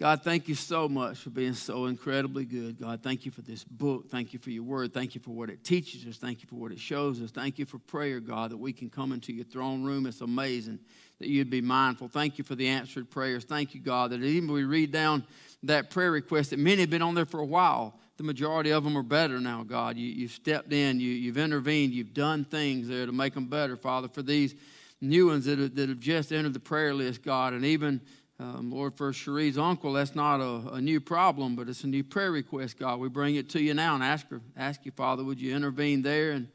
God, thank you so much for being so incredibly good. God, thank you for this book. Thank you for your word. Thank you for what it teaches us. Thank you for what it shows us. Thank you for prayer, God, that we can come into your throne room. It's amazing that you'd be mindful. Thank you for the answered prayers. Thank you, God, that even we read down that prayer request that many have been on there for a while, the majority of them are better now, God. You, have stepped in, you, you've intervened, you've done things there to make them better, Father, for these new ones that that have just entered the prayer list, God, and even um, Lord, for Cherie's uncle, that's not a, a, new problem, but it's a new prayer request, God. We bring it to you now and ask her, ask you, Father, would you intervene there? And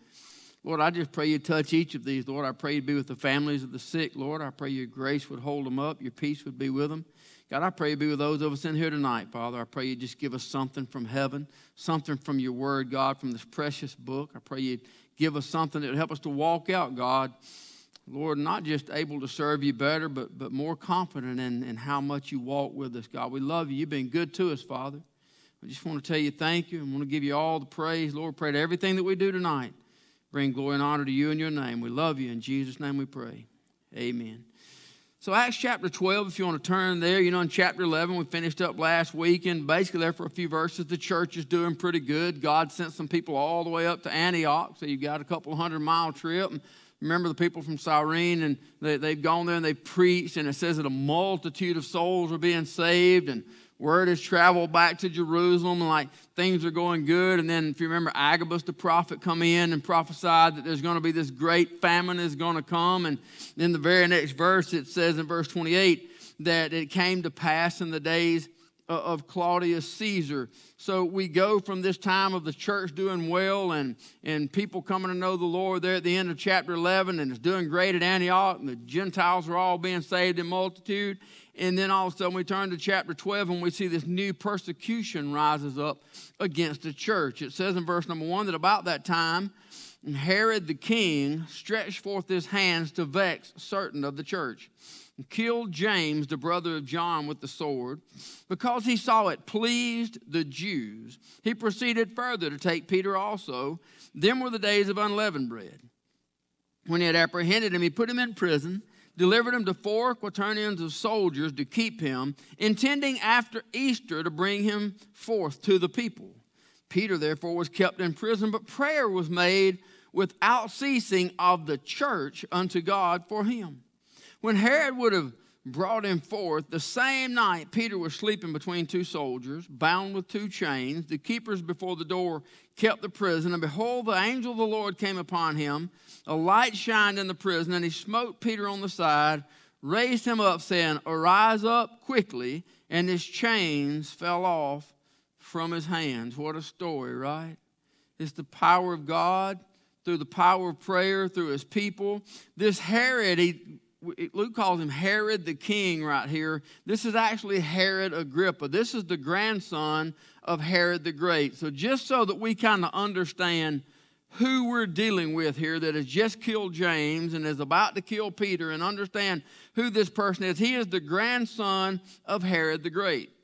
Lord, I just pray you touch each of these. Lord, I pray you be with the families of the sick. Lord, I pray your grace would hold them up, your peace would be with them. God, I pray you be with those of us in here tonight, Father. I pray you just give us something from heaven, something from your word, God, from this precious book. I pray you give us something that would help us to walk out, God Lord, not just able to serve you better, but, but more confident in, in how much you walk with us, God. We love you. You've been good to us, Father. I just want to tell you thank you. I want to give you all the praise. Lord, pray to everything that we do tonight. Bring glory and honor to you in your name. We love you. In Jesus' name we pray. Amen. So, Acts chapter 12, if you want to turn there, you know, in chapter 11, we finished up last week, and basically there for a few verses, the church is doing pretty good. God sent some people all the way up to Antioch, so you got a couple hundred mile trip. And Remember the people from Cyrene, and they, they've gone there and they've preached, and it says that a multitude of souls are being saved, and word has traveled back to Jerusalem, and like things are going good. And then, if you remember, Agabus the prophet come in and prophesied that there's going to be this great famine is going to come. And then the very next verse, it says in verse 28 that it came to pass in the days Uh, of Claudius Caesar. So we go from this time of the church doing well and, and people coming to know the Lord there at the end of chapter 11, and it's doing great at Antioch, and the Gentiles are all being saved in multitude. And then all of a sudden we turn to chapter 12 and we see this new persecution rises up against the church. It says in verse number one that about that time, Herod the king stretched forth his hands to vex certain of the church killed James, the brother of John, with the sword. Because he saw it pleased the Jews, he proceeded further to take Peter also. Then were the days of unleavened bread. When he had apprehended him, he put him in prison, delivered him to four quaternions of soldiers to keep him, intending after Easter to bring him forth to the people. Peter, therefore, was kept in prison, but prayer was made without ceasing of the church unto God for him. When Herod would have brought him forth, the same night Peter was sleeping between two soldiers, bound with two chains. The keepers before the door kept the prison, and behold, the angel of the Lord came upon him. A light shined in the prison, and he smote Peter on the side, raised him up, saying, Arise up quickly. And his chains fell off from his hands. What a story, right? It's the power of God through the power of prayer, through his people. This Herod, he Luke calls him Herod the king right here. This is actually Herod Agrippa. This is the grandson of Herod the Great. So, just so that we kind of understand who we're dealing with here that has just killed James and is about to kill Peter and understand who this person is, he is the grandson of Herod the Great.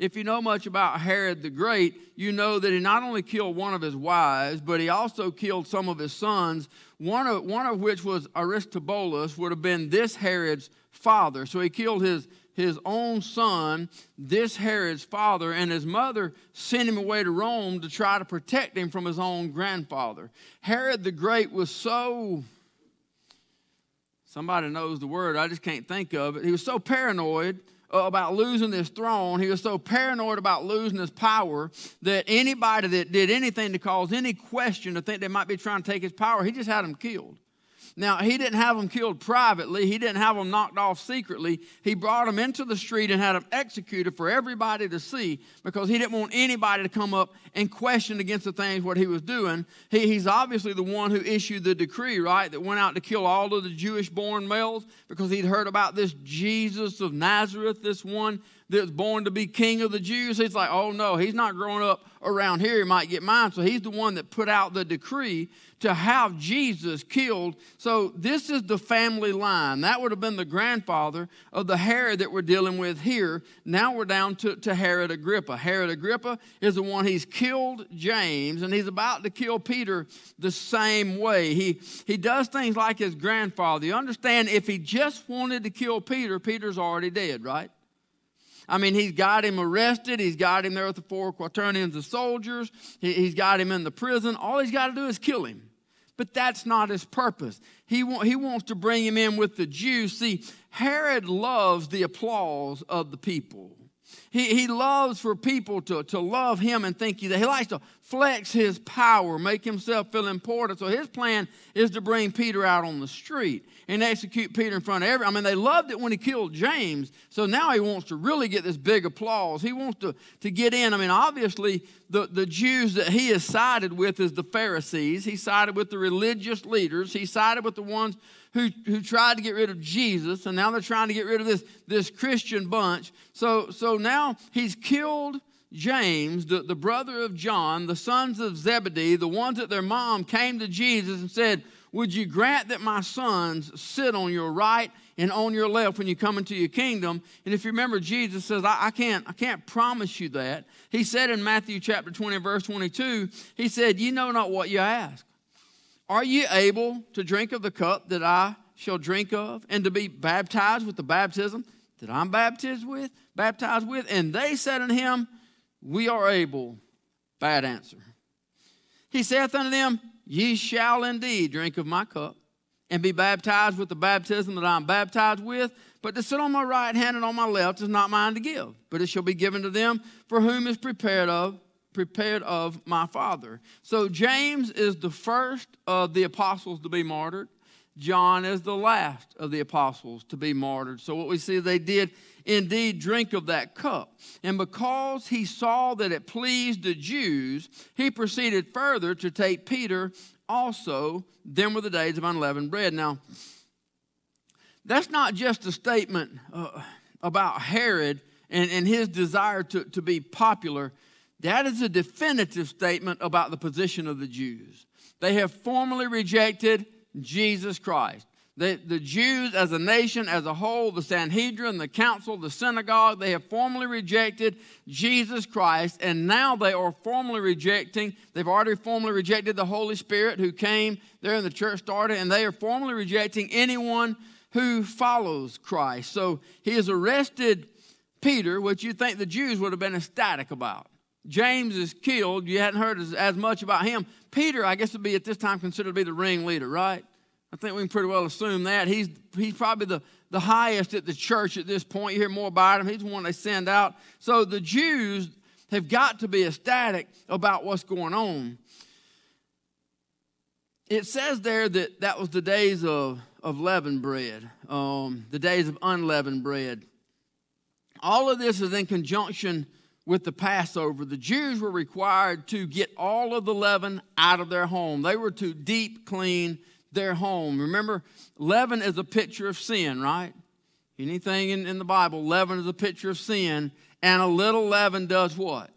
If you know much about Herod the Great, you know that he not only killed one of his wives, but he also killed some of his sons, one of, one of which was Aristobulus, would have been this Herod's father. So he killed his, his own son, this Herod's father, and his mother sent him away to Rome to try to protect him from his own grandfather. Herod the Great was so, somebody knows the word, I just can't think of it. He was so paranoid Uh, about losing this throne. He was so paranoid about losing his power that anybody that did anything to cause any question to think they might be trying to take his power, he just had them killed. Now, he didn't have them killed privately, he didn't have them knocked off secretly. He brought them into the street and had them executed for everybody to see because he didn't want anybody to come up and question against the things what he was doing. He, he's obviously the one who issued the decree, right, that went out to kill all of the Jewish born males because he'd heard about this Jesus of Nazareth, this one that was born to be king of the Jews. He's like, oh no, he's not growing up around here. He might get mine. So he's the one that put out the decree to have Jesus killed. So this is the family line. That would have been the grandfather of the Herod that we're dealing with here. Now we're down to, to Herod Agrippa. Herod Agrippa is the one he's killed James, and he's about to kill Peter the same way. He, he does things like his grandfather. You understand, if he just wanted to kill Peter, Peter's already dead, right? I mean, he's got him arrested. He's got him there with the four quaternions of soldiers. He, he's got him in the prison. All he's got to do is kill him. But that's not his purpose. He, wa- he wants to bring him in with the Jews. See, Herod loves the applause of the people. He, he loves for people to, to love him and think that he likes to flex his power, make himself feel important. So his plan is to bring Peter out on the street and execute Peter in front of everyone. I mean, they loved it when he killed James. So now he wants to really get this big applause. He wants to, to get in. I mean, obviously, the, the Jews that he has sided with is the Pharisees. He sided with the religious leaders. He sided with the ones who, who tried to get rid of Jesus, and now they're trying to get rid of this, this Christian bunch. So, so now he's killed James, the, the brother of John, the sons of Zebedee, the ones that their mom came to Jesus and said, Would you grant that my sons sit on your right and on your left when you come into your kingdom? And if you remember, Jesus says, I, I can't, I can't promise you that. He said in Matthew chapter 20, verse 22, He said, You know not what you ask. Are you able to drink of the cup that I shall drink of, and to be baptized with the baptism that I'm baptized with? Baptized with? And they said unto him, We are able. Bad answer. He saith unto them, Ye shall indeed drink of my cup, and be baptized with the baptism that I'm baptized with. But to sit on my right hand and on my left is not mine to give, but it shall be given to them for whom is prepared of prepared of my Father. So James is the first of the apostles to be martyred. John is the last of the apostles to be martyred. So what we see they did indeed drink of that cup. And because he saw that it pleased the Jews, he proceeded further to take Peter also. Then were the days of unleavened bread. Now, that's not just a statement uh, about Herod and, and his desire to, to be popular. That is a definitive statement about the position of the Jews. They have formally rejected Jesus Christ. The, the Jews, as a nation, as a whole, the Sanhedrin, the council, the synagogue, they have formally rejected Jesus Christ, and now they are formally rejecting, they've already formally rejected the Holy Spirit who came there and the church started, and they are formally rejecting anyone who follows Christ. So he has arrested Peter, which you think the Jews would have been ecstatic about. James is killed. You hadn't heard as, as much about him. Peter, I guess, would be at this time considered to be the ringleader, right? I think we can pretty well assume that. He's, he's probably the, the highest at the church at this point. You hear more about him. He's the one they send out. So the Jews have got to be ecstatic about what's going on. It says there that that was the days of, of leavened bread, um, the days of unleavened bread. All of this is in conjunction with the Passover, the Jews were required to get all of the leaven out of their home. They were to deep clean their home. Remember, leaven is a picture of sin, right? Anything in, in the Bible, leaven is a picture of sin, and a little leaven does what?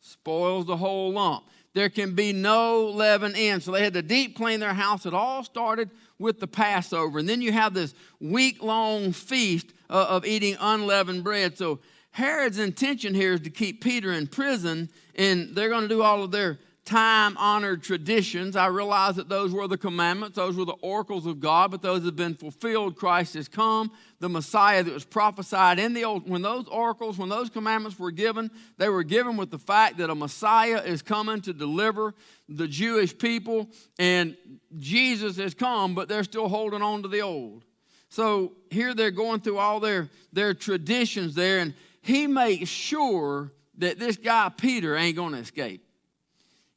Spoils the whole lump. There can be no leaven in. So they had to deep clean their house. It all started with the Passover. And then you have this week long feast of, of eating unleavened bread. So Herod's intention here is to keep Peter in prison, and they're going to do all of their time honored traditions. I realize that those were the commandments, those were the oracles of God, but those have been fulfilled. Christ has come, the Messiah that was prophesied in the old. When those oracles, when those commandments were given, they were given with the fact that a Messiah is coming to deliver the Jewish people, and Jesus has come, but they're still holding on to the old. So here they're going through all their, their traditions there, and he makes sure that this guy Peter ain't going to escape.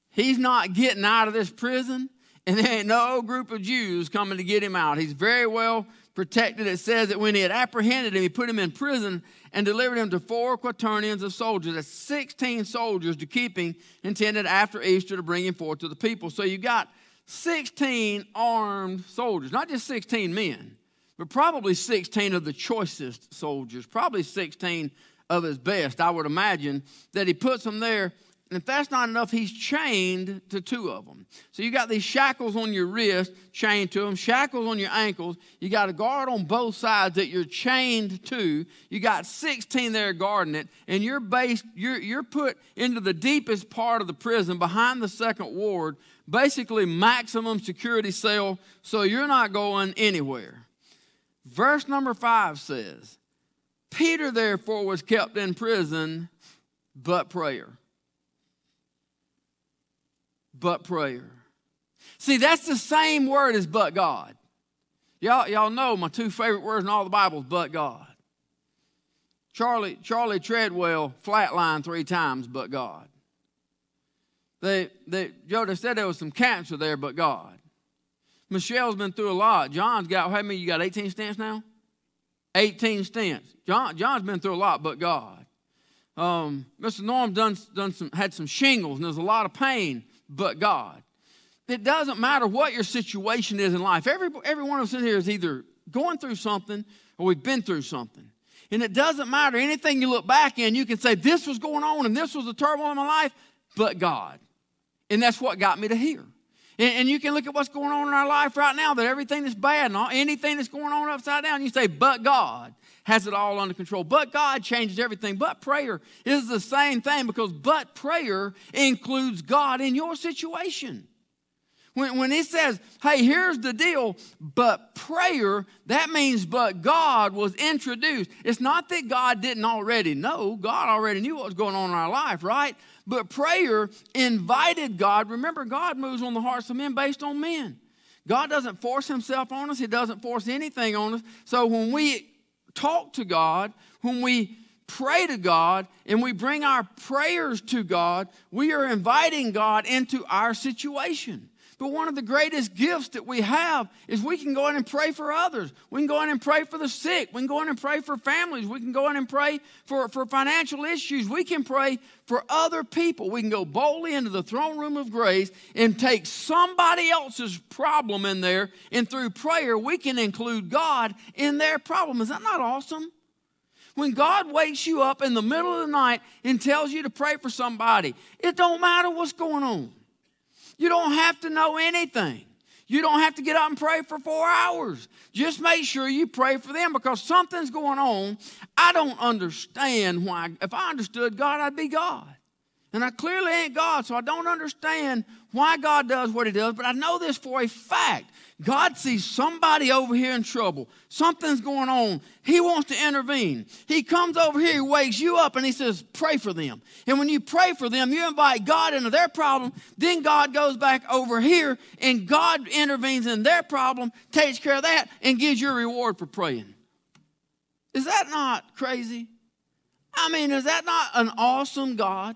He's not getting out of this prison, and there ain't no group of Jews coming to get him out. He's very well protected. It says that when he had apprehended him, he put him in prison and delivered him to four quaternions of soldiers. That's 16 soldiers to keep him, intended after Easter to bring him forth to the people. So you got 16 armed soldiers, not just 16 men, but probably 16 of the choicest soldiers, probably 16 of his best, I would imagine, that he puts them there. And if that's not enough, he's chained to two of them. So you got these shackles on your wrist, chained to them, shackles on your ankles. You got a guard on both sides that you're chained to. You got 16 there guarding it, and you're based, you're, you're put into the deepest part of the prison behind the second ward, basically maximum security cell, so you're not going anywhere. Verse number five says, Peter, therefore, was kept in prison, but prayer. But prayer. See, that's the same word as but God. Y'all, y'all know my two favorite words in all the Bible is but God. Charlie, Charlie Treadwell flatlined three times, but God. They, they, Joe, they said there was some cancer there, but God. Michelle's been through a lot. John's got, how many you got, 18 stents now? 18 stents. John, John's been through a lot, but God. Um, Mr. Norm done, done some, had some shingles, and there's a lot of pain, but God. It doesn't matter what your situation is in life. Every, every one of us in here is either going through something or we've been through something. And it doesn't matter anything you look back in, you can say, This was going on and this was a turmoil in my life, but God. And that's what got me to here. And, and, you can look at what's going on in our life right now, that everything that's bad and all, anything that's going on upside down, you say, But God has it all under control. But God changes everything. But prayer is the same thing because but prayer includes God in your situation. When, when he says, hey, here's the deal, but prayer, that means but God was introduced. It's not that God didn't already know, God already knew what was going on in our life, right? But prayer invited God. Remember, God moves on the hearts of men based on men. God doesn't force himself on us, he doesn't force anything on us. So when we talk to God, when we pray to God and we bring our prayers to God, we are inviting God into our situation. But one of the greatest gifts that we have is we can go in and pray for others. We can go in and pray for the sick. We can go in and pray for families. We can go in and pray for, for financial issues. We can pray for other people. We can go boldly into the throne room of grace and take somebody else's problem in there, and through prayer, we can include God in their problem. Is that not awesome? When God wakes you up in the middle of the night and tells you to pray for somebody, it don't matter what's going on. You don't have to know anything. You don't have to get up and pray for four hours. Just make sure you pray for them because something's going on. I don't understand why. If I understood God, I'd be God. And I clearly ain't God, so I don't understand why God does what He does, but I know this for a fact. God sees somebody over here in trouble. Something's going on. He wants to intervene. He comes over here, he wakes you up, and he says, Pray for them. And when you pray for them, you invite God into their problem. Then God goes back over here, and God intervenes in their problem, takes care of that, and gives you a reward for praying. Is that not crazy? I mean, is that not an awesome God?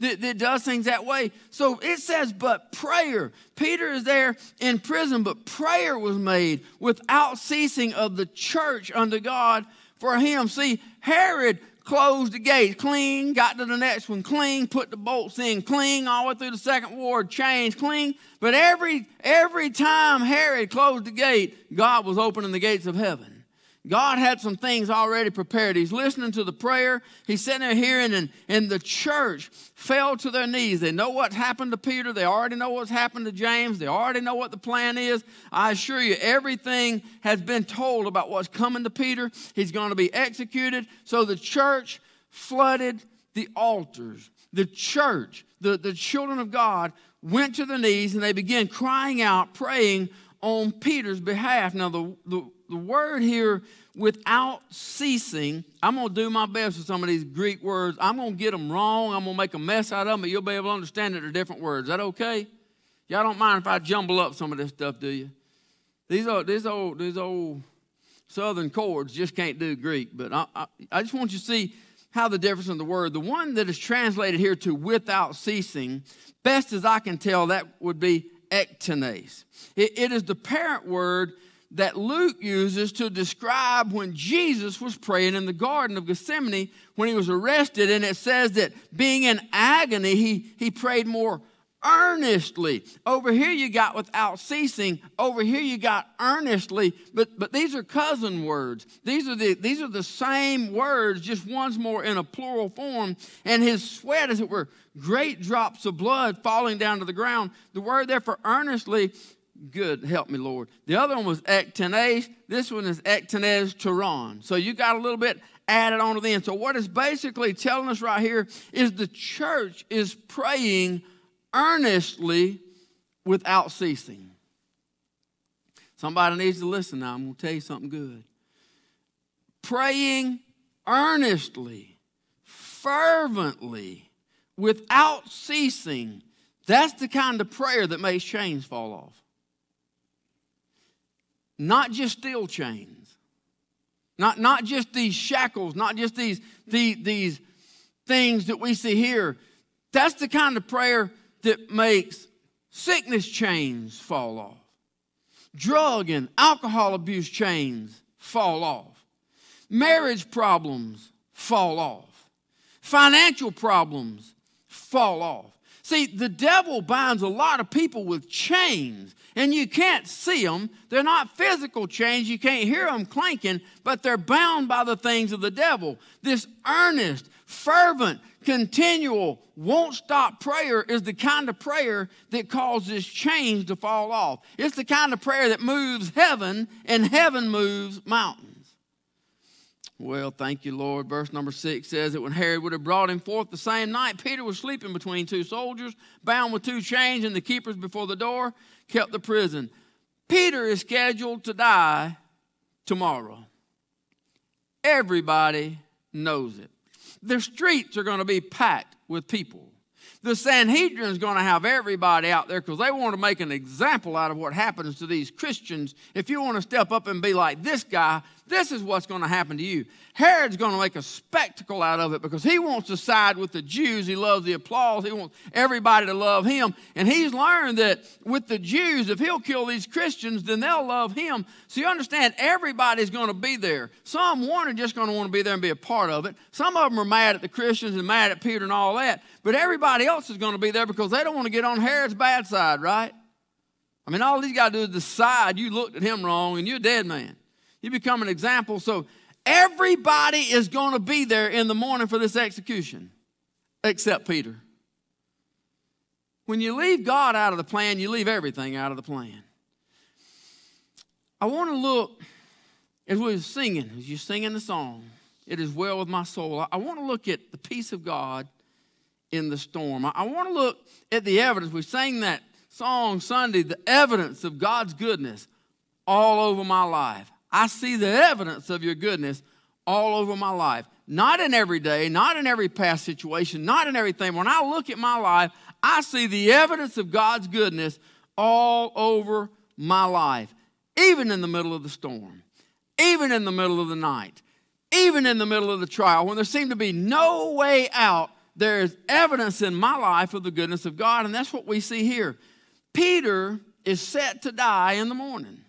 That, that does things that way. So it says, but prayer. Peter is there in prison, but prayer was made without ceasing of the church unto God for him. See, Herod closed the gate clean, got to the next one clean, put the bolts in clean, all the way through the second ward, changed clean. But every every time Herod closed the gate, God was opening the gates of heaven. God had some things already prepared. He's listening to the prayer. He's sitting there hearing, and, and the church fell to their knees. They know what's happened to Peter. They already know what's happened to James. They already know what the plan is. I assure you, everything has been told about what's coming to Peter. He's going to be executed. So the church flooded the altars. The church, the, the children of God, went to their knees and they began crying out, praying on Peter's behalf. Now, the, the the word here, without ceasing, I'm going to do my best with some of these Greek words. I'm going to get them wrong. I'm going to make a mess out of them, but you'll be able to understand that they're different words. Is that okay? Y'all don't mind if I jumble up some of this stuff, do you? These old, these old, these old Southern cords just can't do Greek. But I, I, I just want you to see how the difference in the word. The one that is translated here to without ceasing, best as I can tell, that would be ektenes. it, it is the parent word that Luke uses to describe when Jesus was praying in the Garden of Gethsemane when he was arrested. And it says that being in agony, he, he prayed more earnestly. Over here you got without ceasing. Over here you got earnestly. But but these are cousin words. These are the these are the same words, just one's more in a plural form. And his sweat, as it were, great drops of blood falling down to the ground. The word there for earnestly Good, help me, Lord. The other one was ektenes. This one is ektenesteron. So you got a little bit added on to the end. So what it's basically telling us right here is the church is praying earnestly without ceasing. Somebody needs to listen now. I'm going to tell you something good. Praying earnestly, fervently, without ceasing. That's the kind of prayer that makes chains fall off. Not just steel chains, not, not just these shackles, not just these, the, these things that we see here. That's the kind of prayer that makes sickness chains fall off, drug and alcohol abuse chains fall off, marriage problems fall off, financial problems fall off. See, the devil binds a lot of people with chains, and you can't see them. They're not physical chains, you can't hear them clanking, but they're bound by the things of the devil. This earnest, fervent, continual, won't stop prayer is the kind of prayer that causes chains to fall off. It's the kind of prayer that moves heaven, and heaven moves mountains. Well, thank you, Lord. Verse number six says that when Herod would have brought him forth the same night, Peter was sleeping between two soldiers, bound with two chains, and the keepers before the door kept the prison. Peter is scheduled to die tomorrow. Everybody knows it. The streets are going to be packed with people. The Sanhedrin is going to have everybody out there because they want to make an example out of what happens to these Christians. If you want to step up and be like this guy, this is what's going to happen to you. Herod's going to make a spectacle out of it because he wants to side with the Jews. He loves the applause. He wants everybody to love him. And he's learned that with the Jews, if he'll kill these Christians, then they'll love him. So you understand, everybody's going to be there. Some one are just going to want to be there and be a part of it. Some of them are mad at the Christians and mad at Peter and all that. But everybody else is going to be there because they don't want to get on Herod's bad side, right? I mean, all he's got to do is decide you looked at him wrong and you're a dead man. You become an example. So everybody is going to be there in the morning for this execution, except Peter. When you leave God out of the plan, you leave everything out of the plan. I want to look, as we are singing, as you're singing the song, It is Well with My Soul. I want to look at the peace of God in the storm. I want to look at the evidence. We sang that song Sunday, the evidence of God's goodness all over my life. I see the evidence of your goodness all over my life. Not in every day, not in every past situation, not in everything. When I look at my life, I see the evidence of God's goodness all over my life, even in the middle of the storm, even in the middle of the night, even in the middle of the trial, when there seemed to be no way out. There is evidence in my life of the goodness of God, and that's what we see here. Peter is set to die in the morning.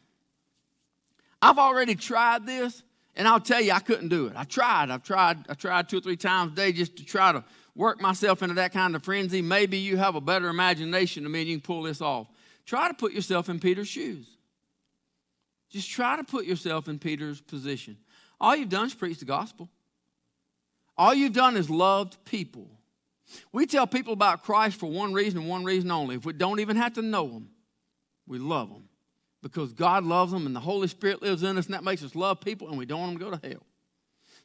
I've already tried this, and I'll tell you, I couldn't do it. I tried. I've tried. I tried two or three times a day just to try to work myself into that kind of frenzy. Maybe you have a better imagination than me, and you can pull this off. Try to put yourself in Peter's shoes. Just try to put yourself in Peter's position. All you've done is preach the gospel. All you've done is loved people. We tell people about Christ for one reason and one reason only. If we don't even have to know them, we love them because God loves them and the Holy Spirit lives in us, and that makes us love people, and we don't want them to go to hell.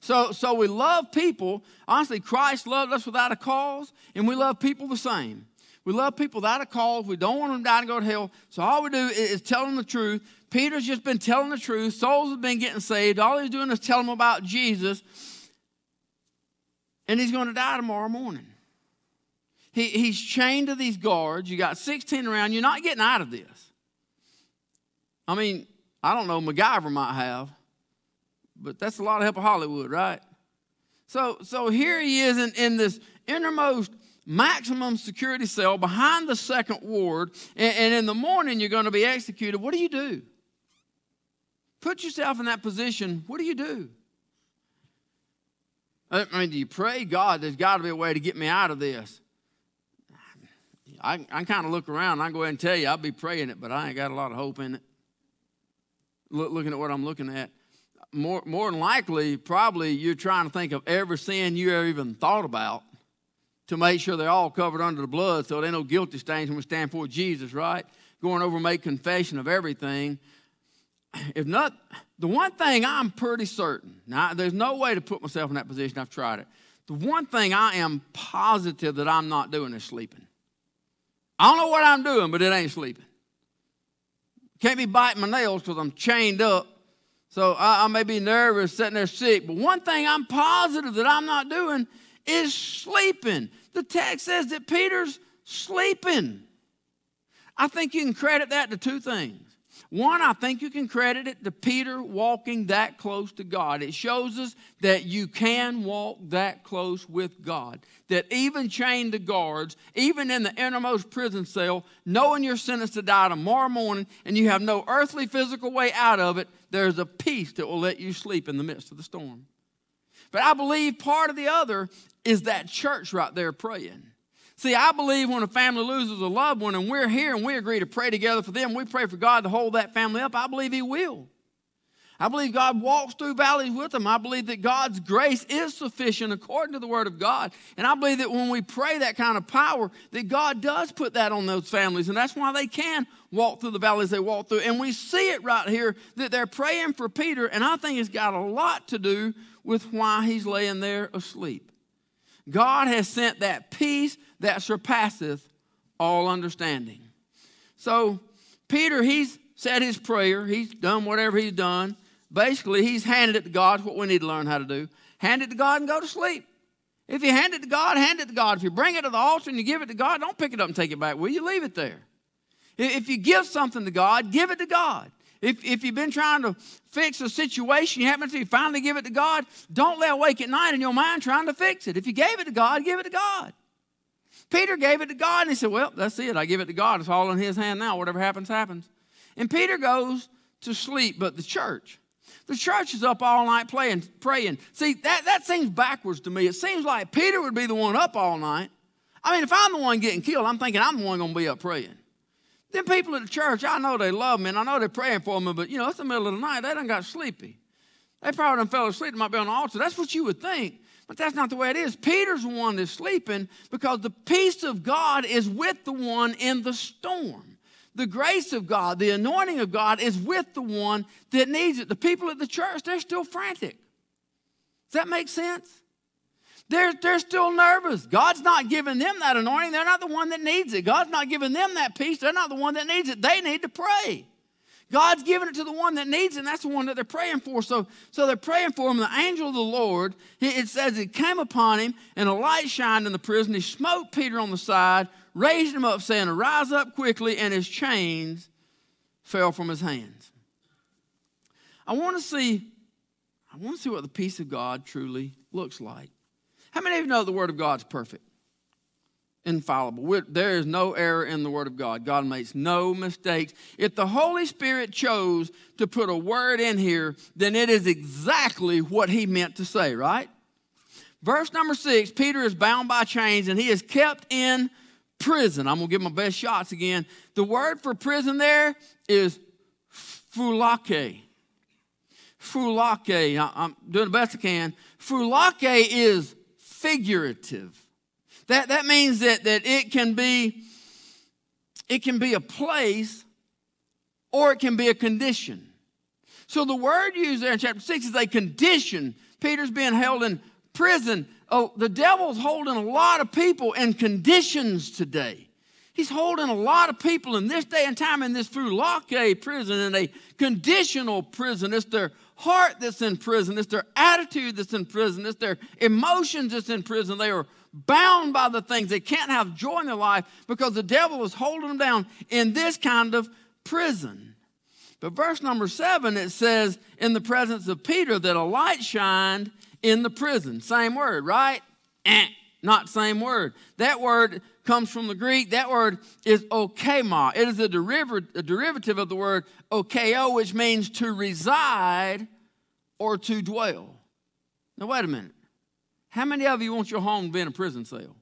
So, so we love people. Honestly, Christ loved us without a cause, and we love people the same. We love people without a cause. We don't want them to die and go to hell. So all we do is tell them the truth. Peter's just been telling the truth. Souls have been getting saved. All he's doing is telling them about Jesus. And he's going to die tomorrow morning. He, he's chained to these guards. You got 16 around. You're not getting out of this. I mean, I don't know, MacGyver might have, but that's a lot of help of Hollywood, right? So, so here he is in, in this innermost maximum security cell behind the second ward, and, and in the morning you're going to be executed. What do you do? Put yourself in that position. What do you do? I mean, do you pray, God, there's got to be a way to get me out of this? I, I kind of look around I go ahead and tell you, I'll be praying it, but I ain't got a lot of hope in it looking at what I'm looking at, more, more than likely, probably you're trying to think of every sin you ever even thought about to make sure they're all covered under the blood so there ain't no guilty stains when we stand before Jesus, right? Going over make confession of everything. If not, the one thing I'm pretty certain, now there's no way to put myself in that position, I've tried it. The one thing I am positive that I'm not doing is sleeping. I don't know what I'm doing, but it ain't sleeping. Can't be biting my nails because I'm chained up. So I, I may be nervous sitting there sick, but one thing I'm positive that I'm not doing is sleeping. The text says that Peter's sleeping. I think you can credit that to two things. One, I think you can credit it to Peter walking that close to God. It shows us that you can walk that close with God. That even chained to guards, even in the innermost prison cell, knowing you're sentenced to die tomorrow morning and you have no earthly physical way out of it, there's a peace that will let you sleep in the midst of the storm. But I believe part of the other is that church right there praying. See, I believe when a family loses a loved one and we're here and we agree to pray together for them, we pray for God to hold that family up, I believe He will. I believe God walks through valleys with them. I believe that God's grace is sufficient according to the Word of God. And I believe that when we pray that kind of power, that God does put that on those families. And that's why they can walk through the valleys they walk through. And we see it right here that they're praying for Peter. And I think it's got a lot to do with why he's laying there asleep. God has sent that peace that surpasseth all understanding. So, Peter, he's said his prayer, he's done whatever he's done. Basically, he's handed it to God, what we need to learn how to do. Hand it to God and go to sleep. If you hand it to God, hand it to God. If you bring it to the altar and you give it to God, don't pick it up and take it back. Will you leave it there? If you give something to God, give it to God. If, if you've been trying to fix a situation, you happen to finally give it to God, don't lay awake at night in your mind trying to fix it. If you gave it to God, give it to God. Peter gave it to God and he said, Well, that's it. I give it to God. It's all in his hand now. Whatever happens, happens. And Peter goes to sleep, but the church, the church is up all night playing, praying. See, that, that seems backwards to me. It seems like Peter would be the one up all night. I mean, if I'm the one getting killed, I'm thinking I'm the one going to be up praying. Then people at the church, I know they love me and I know they're praying for me, but you know, it's the middle of the night. They done got sleepy. They probably done fell asleep. They might be on the altar. That's what you would think. But that's not the way it is. Peter's the one that's sleeping because the peace of God is with the one in the storm. The grace of God, the anointing of God is with the one that needs it. The people at the church, they're still frantic. Does that make sense? They're, they're still nervous. God's not giving them that anointing. They're not the one that needs it. God's not giving them that peace. They're not the one that needs it. They need to pray. God's giving it to the one that needs it, and that's the one that they're praying for. So, so they're praying for him. The angel of the Lord, it says it came upon him, and a light shined in the prison. He smote Peter on the side, raised him up, saying, Arise up quickly, and his chains fell from his hands. I want to see, I want to see what the peace of God truly looks like. How many of you know the Word of God's perfect? Infallible. We're, there is no error in the Word of God. God makes no mistakes. If the Holy Spirit chose to put a word in here, then it is exactly what He meant to say, right? Verse number six Peter is bound by chains and he is kept in prison. I'm going to give my best shots again. The word for prison there is phulake. Phulake. I'm doing the best I can. Phulake is figurative. That, that means that, that it can be it can be a place or it can be a condition. So the word used there in chapter 6 is a condition. Peter's being held in prison. Oh, the devil's holding a lot of people in conditions today. He's holding a lot of people in this day and time in this phulake prison, in a conditional prison. It's their heart that's in prison. It's their attitude that's in prison. It's their emotions that's in prison. They are bound by the things. They can't have joy in their life because the devil is holding them down in this kind of prison. But verse number seven, it says, in the presence of Peter, that a light shined in the prison. Same word, right? Eh, not same word. That word comes from the Greek. That word is okema. It is a, deriv- a derivative of the word okeo, which means to reside or to dwell. Now, wait a minute. How many of you want your home to be in a prison cell?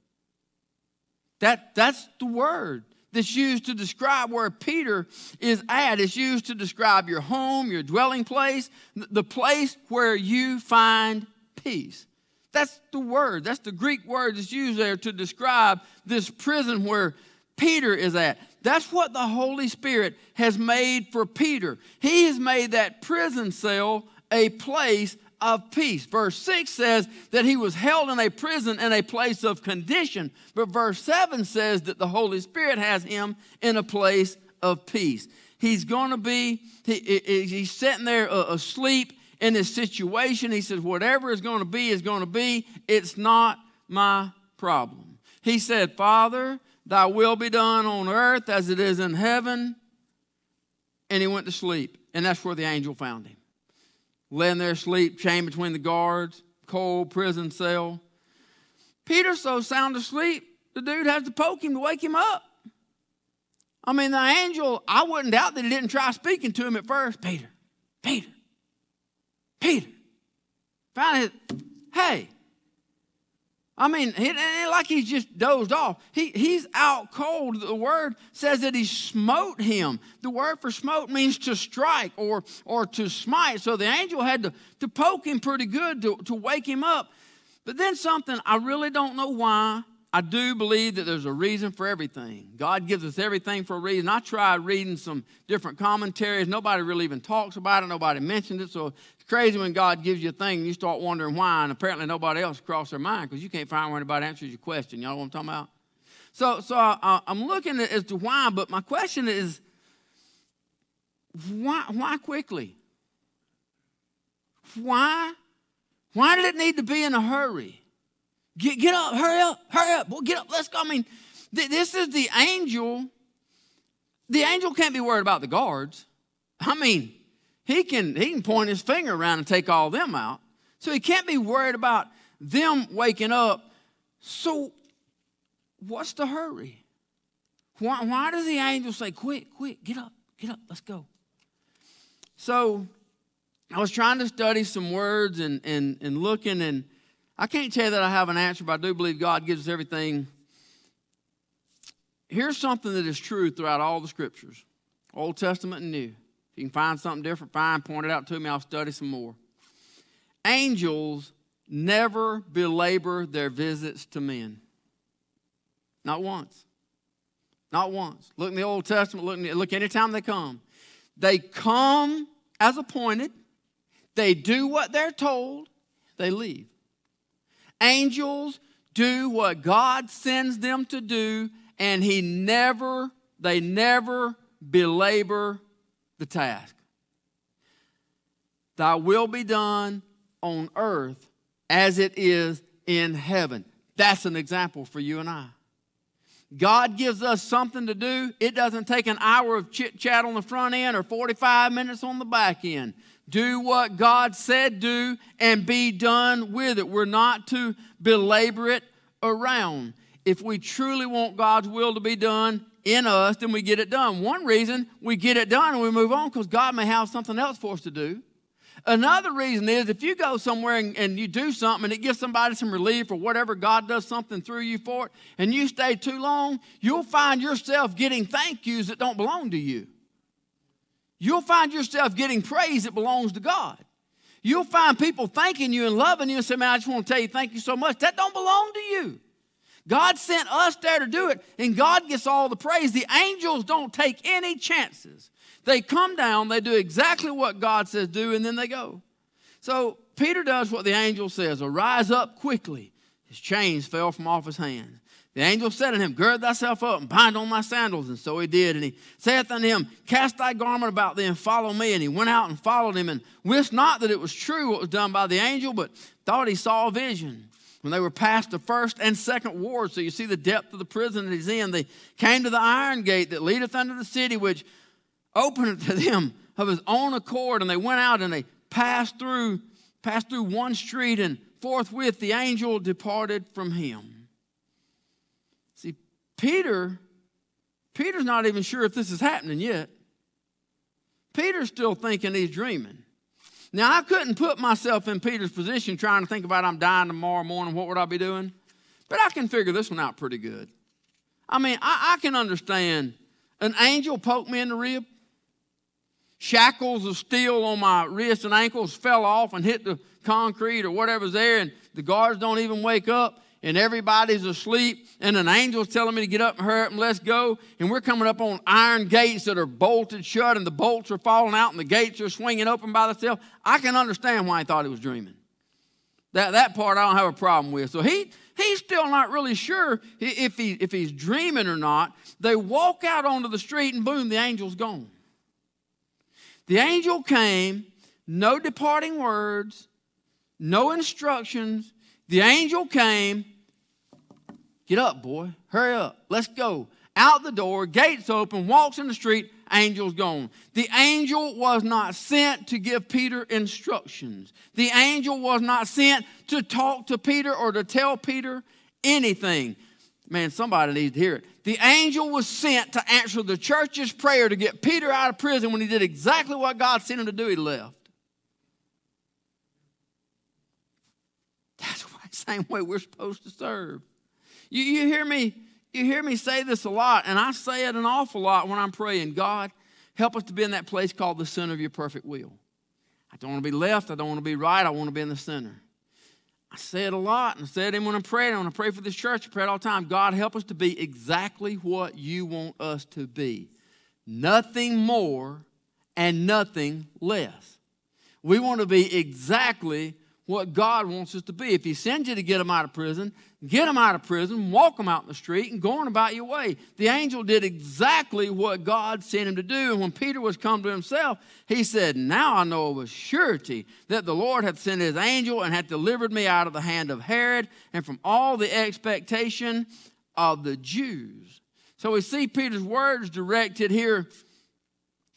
That, that's the word that's used to describe where Peter is at. It's used to describe your home, your dwelling place, the place where you find peace. That's the word. That's the Greek word that's used there to describe this prison where Peter is at. That's what the Holy Spirit has made for Peter. He has made that prison cell a place of peace. Verse 6 says that he was held in a prison in a place of condition, but verse 7 says that the Holy Spirit has him in a place of peace. he's going to be, he, he's sitting there uh, asleep in this situation. He says, Whatever is going to be is going to be. It's not my problem. He said, Father, thy will be done on earth as it is in heaven. And he went to sleep. And that's where the angel found him. Laying there asleep, chained between the guards, cold prison cell. Peter's so sound asleep, the dude has to poke him to wake him up. I mean, the angel, I wouldn't doubt that he didn't try speaking to him at first. Peter, Peter, Peter. Finally, hey. I mean, it ain't like he's just dozed off. He, he's out cold. The word says that he smote him. The word for smote means to strike or, or to smite. So the angel had to, to poke him pretty good to, to wake him up. But then something, I really don't know why, I do believe that there's a reason for everything. God gives us everything for a reason. I tried reading some different commentaries. Nobody really even talks about it. Nobody mentions it. So it's crazy when God gives you a thing and you start wondering why, and apparently nobody else crossed their mind because you can't find where anybody answers your question. Y'all know what I'm talking about? So, so uh, I, am looking as to why, but my question is, why, why quickly? Why? Why did it need to be in a hurry? Get, get up, hurry up, hurry up. Well, get up, let's go. I mean, th- this is the angel. The angel can't be worried about the guards. I mean, he can, he can point his finger around and take all them out. So he can't be worried about them waking up. So, what's the hurry? Why, why does the angel say, Quick, quick, get up, get up, let's go? So, I was trying to study some words and, and, and looking, and I can't tell you that I have an answer, but I do believe God gives us everything. Here's something that is true throughout all the scriptures Old Testament and New. If you can find something different, fine, point it out to me, I'll study some more. Angels never belabor their visits to men. Not once. Not once. Look in the Old Testament, look, look anytime they come. They come as appointed, they do what they're told, they leave. Angels do what God sends them to do, and He never, they never belabor the task. Thy will be done on earth as it is in heaven. That's an example for you and I. God gives us something to do. It doesn't take an hour of chit chat on the front end or 45 minutes on the back end. Do what God said do and be done with it. We're not to belabor it around. If we truly want God's will to be done in us, then we get it done. One reason we get it done and we move on because God may have something else for us to do. Another reason is if you go somewhere and, and, you do something and it gives somebody some relief or whatever, God does something through you for it, and you stay too long, you'll find yourself getting thank yous that don't belong to you. You'll find yourself getting praise that belongs to God. You'll find people thanking you and loving you and say, Man, I just want to tell you thank you so much. That don't belong to you. God sent us there to do it, and God gets all the praise. The angels don't take any chances. They come down, they do exactly what God says do, and then they go. So Peter does what the angel says arise up quickly. His chains fell from off his hands. The angel said unto him, Gird thyself up and bind on thy sandals. And so he did. And he saith unto him, Cast thy garment about thee and follow me. And he went out and followed him and wist not that it was true what was done by the angel, but thought he saw a vision. When they were past the first and second ward, so you see the depth of the prison that he's in, they came to the iron gate that leadeth unto the city, which opened to them of his own accord. And they went out and they passed through, passed through one street, and forthwith the angel departed from him. Peter, Peter's not even sure if this is happening yet. Peter's still thinking he's dreaming. Now, I couldn't put myself in Peter's position trying to think about I'm dying tomorrow morning, what would I be doing? But I can figure this one out pretty good. I mean, I, I can understand an angel poked me in the rib, shackles of steel on my wrists and ankles fell off and hit the concrete or whatever's there, and the guards don't even wake up and everybody's asleep, and an angel's telling me to get up and hurry up and let's go. And we're coming up on iron gates that are bolted shut, and the bolts are falling out, and the gates are swinging open by themselves. I can understand why he thought he was dreaming. That, that part I don't have a problem with. So he, he's still not really sure if, he, if he's dreaming or not. They walk out onto the street, and boom, the angel's gone. The angel came, no departing words, no instructions. The angel came. Get up, boy. Hurry up. Let's go. Out the door, gates open, walks in the street, angel's gone. The angel was not sent to give Peter instructions. The angel was not sent to talk to Peter or to tell Peter anything. Man, somebody needs to hear it. The angel was sent to answer the church's prayer to get Peter out of prison when he did exactly what God sent him to do, he left. That's the same way we're supposed to serve. You, you hear me? You hear me say this a lot, and I say it an awful lot when I'm praying. God, help us to be in that place called the center of your perfect will. I don't want to be left. I don't want to be right. I want to be in the center. I say it a lot, and I say it when I'm praying. I want to pray for this church. I pray it all the time. God, help us to be exactly what you want us to be. Nothing more and nothing less. We want to be exactly what God wants us to be. If He sends you to get them out of prison, get them out of prison, walk them out in the street, and go on about your way. The angel did exactly what God sent him to do. And when Peter was come to himself, he said, Now I know of a surety that the Lord hath sent his angel and hath delivered me out of the hand of Herod and from all the expectation of the Jews. So we see Peter's words directed here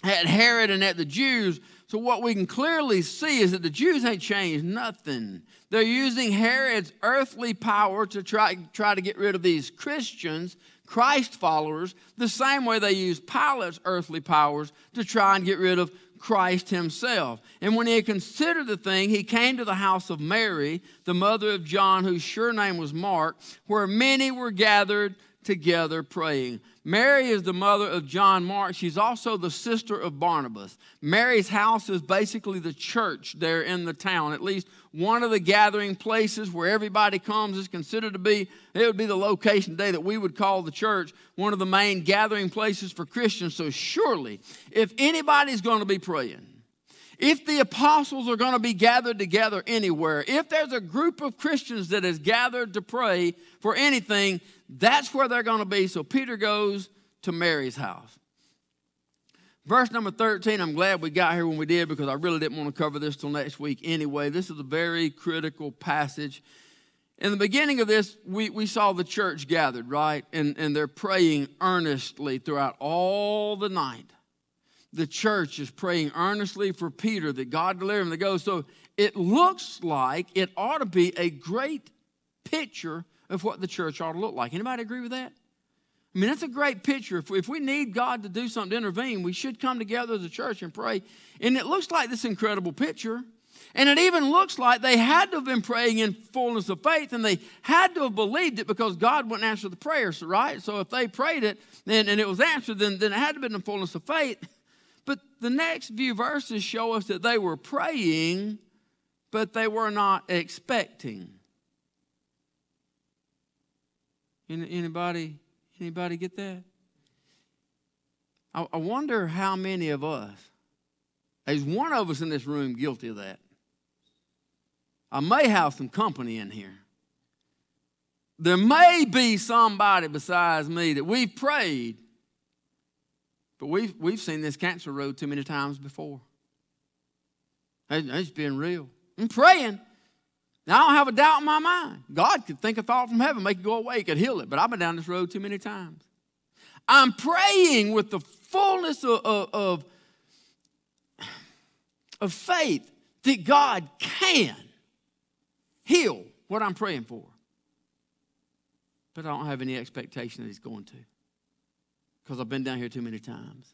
at Herod and at the Jews so, what we can clearly see is that the Jews ain't changed nothing. They're using Herod's earthly power to try, try to get rid of these Christians, Christ followers, the same way they use Pilate's earthly powers to try and get rid of Christ himself. And when he had considered the thing, he came to the house of Mary, the mother of John, whose sure name was Mark, where many were gathered together praying. Mary is the mother of John Mark. She's also the sister of Barnabas. Mary's house is basically the church there in the town, at least one of the gathering places where everybody comes is considered to be, it would be the location today that we would call the church one of the main gathering places for Christians. So, surely, if anybody's going to be praying, if the apostles are going to be gathered together anywhere, if there's a group of Christians that is gathered to pray for anything, that's where they're going to be. So Peter goes to Mary's house. Verse number 13, I'm glad we got here when we did because I really didn't want to cover this till next week anyway. This is a very critical passage. In the beginning of this, we, we saw the church gathered, right? And, and they're praying earnestly throughout all the night. The church is praying earnestly for Peter that God deliver him to go. So it looks like it ought to be a great picture of what the church ought to look like. Anybody agree with that? I mean, that's a great picture. If we, if we need God to do something to intervene, we should come together as a church and pray. And it looks like this incredible picture. And it even looks like they had to have been praying in fullness of faith and they had to have believed it because God wouldn't answer the prayers, right? So if they prayed it and, and it was answered, then, then it had to have been in fullness of faith. But the next few verses show us that they were praying, but they were not expecting. Anybody, anybody get that? I, I wonder how many of us, there's one of us in this room guilty of that. I may have some company in here. There may be somebody besides me that we've prayed, but we've, we've seen this cancer road too many times before. It's been real. I'm praying. Now, I don't have a doubt in my mind. God could think a thought from heaven, make it go away, could heal it, but I've been down this road too many times. I'm praying with the fullness of, of, of faith that God can heal what I'm praying for. But I don't have any expectation that He's going to because I've been down here too many times.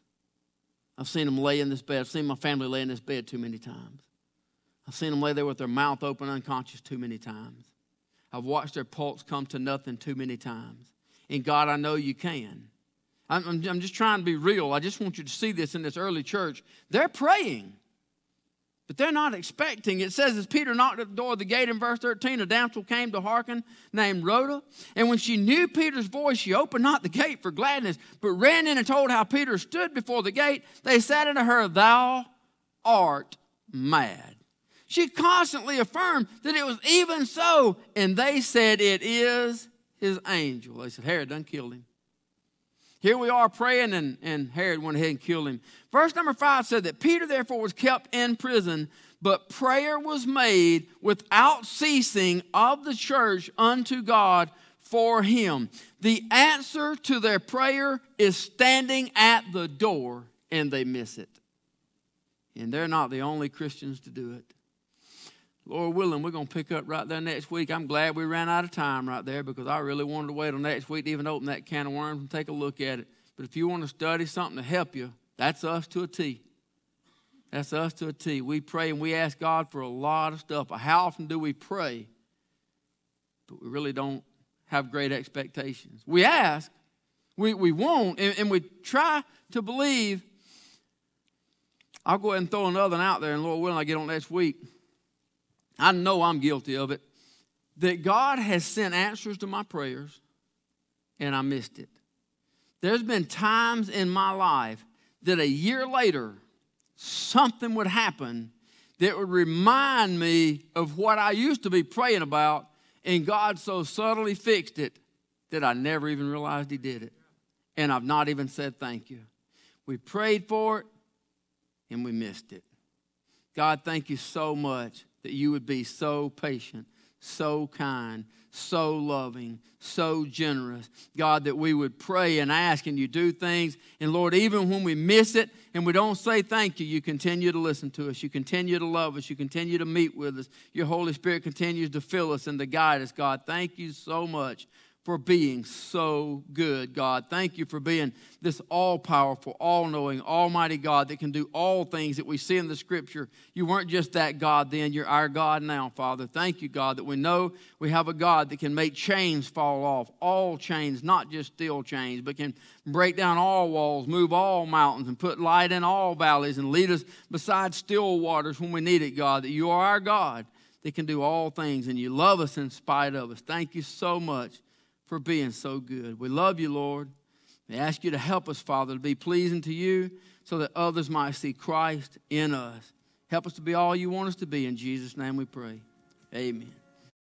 I've seen Him lay in this bed, I've seen my family lay in this bed too many times. I've seen them lay there with their mouth open, unconscious, too many times. I've watched their pulse come to nothing too many times. And God, I know you can. I'm, I'm, I'm just trying to be real. I just want you to see this in this early church. They're praying, but they're not expecting. It says, as Peter knocked at the door of the gate in verse 13, a damsel came to hearken named Rhoda. And when she knew Peter's voice, she opened not the gate for gladness, but ran in and told how Peter stood before the gate. They said unto her, Thou art mad. She constantly affirmed that it was even so, and they said it is his angel. They said, Herod done killed him. Here we are praying, and, and Herod went ahead and killed him. Verse number five said that Peter therefore was kept in prison, but prayer was made without ceasing of the church unto God for him. The answer to their prayer is standing at the door, and they miss it. And they're not the only Christians to do it. Lord willing, we're going to pick up right there next week. I'm glad we ran out of time right there because I really wanted to wait till next week to even open that can of worms and take a look at it. But if you want to study something to help you, that's us to a T. That's us to a T. We pray and we ask God for a lot of stuff. How often do we pray? But we really don't have great expectations. We ask, we, we won't, and, and we try to believe. I'll go ahead and throw another one out there, and Lord willing, I get on next week. I know I'm guilty of it, that God has sent answers to my prayers and I missed it. There's been times in my life that a year later, something would happen that would remind me of what I used to be praying about, and God so subtly fixed it that I never even realized He did it. And I've not even said thank you. We prayed for it and we missed it. God, thank you so much that you would be so patient, so kind, so loving, so generous. God, that we would pray and ask and you do things. And Lord, even when we miss it and we don't say thank you, you continue to listen to us. You continue to love us. You continue to meet with us. Your Holy Spirit continues to fill us and to guide us. God, thank you so much for being so good, God. Thank you for being this all powerful, all knowing, almighty God that can do all things that we see in the scripture. You weren't just that God then, you're our God now, Father. Thank you, God, that we know we have a God that can make chains fall off, all chains, not just steel chains, but can break down all walls, move all mountains, and put light in all valleys and lead us beside still waters when we need it, God. That you are our God that can do all things and you love us in spite of us. Thank you so much for being so good. We love you, Lord. We ask you to help us, Father, to be pleasing to you so that others might see Christ in us. Help us to be all you want us to be. In Jesus' name we pray. Amen.